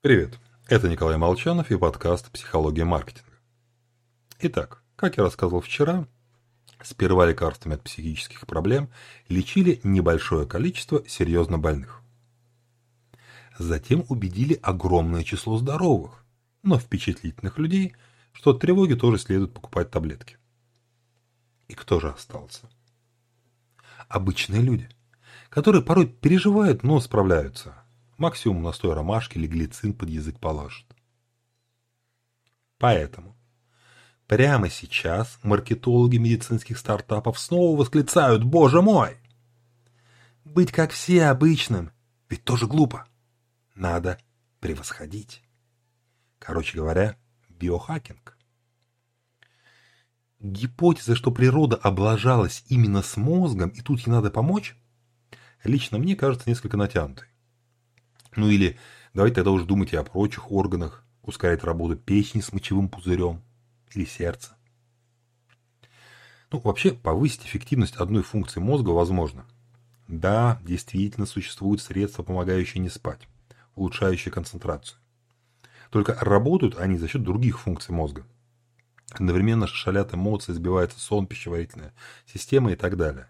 Привет, это Николай Молчанов и подкаст «Психология маркетинга». Итак, как я рассказывал вчера, сперва лекарствами от психических проблем лечили небольшое количество серьезно больных. Затем убедили огромное число здоровых, но впечатлительных людей, что от тревоги тоже следует покупать таблетки. И кто же остался? Обычные люди, которые порой переживают, но справляются – Максимум настой ромашки или глицин под язык положит. Поэтому прямо сейчас маркетологи медицинских стартапов снова восклицают «Боже мой!» Быть как все обычным, ведь тоже глупо. Надо превосходить. Короче говоря, биохакинг. Гипотеза, что природа облажалась именно с мозгом, и тут ей надо помочь, лично мне кажется несколько натянутой. Ну или давайте тогда уже думать и о прочих органах, ускорять работу печени с мочевым пузырем или сердца. Ну, вообще, повысить эффективность одной функции мозга возможно. Да, действительно существуют средства, помогающие не спать, улучшающие концентрацию. Только работают они за счет других функций мозга. Одновременно шалят эмоции, сбивается сон, пищеварительная система и так далее.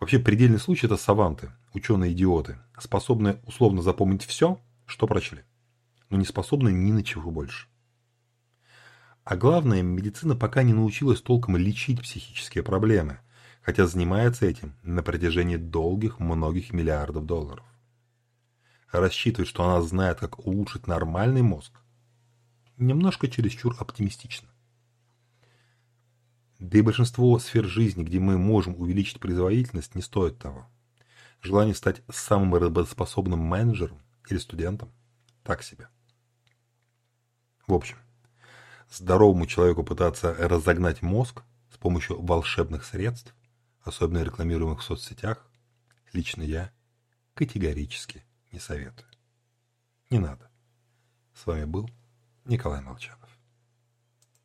Вообще предельный случай – это саванты, ученые-идиоты, способные условно запомнить все, что прочли, но не способны ни на чего больше. А главное, медицина пока не научилась толком лечить психические проблемы, хотя занимается этим на протяжении долгих многих миллиардов долларов. Рассчитывать, что она знает, как улучшить нормальный мозг, немножко чересчур оптимистично. Да и большинство сфер жизни, где мы можем увеличить производительность, не стоит того. Желание стать самым работоспособным менеджером или студентом – так себе. В общем, здоровому человеку пытаться разогнать мозг с помощью волшебных средств, особенно рекламируемых в соцсетях, лично я категорически не советую. Не надо. С вами был Николай Молчанов.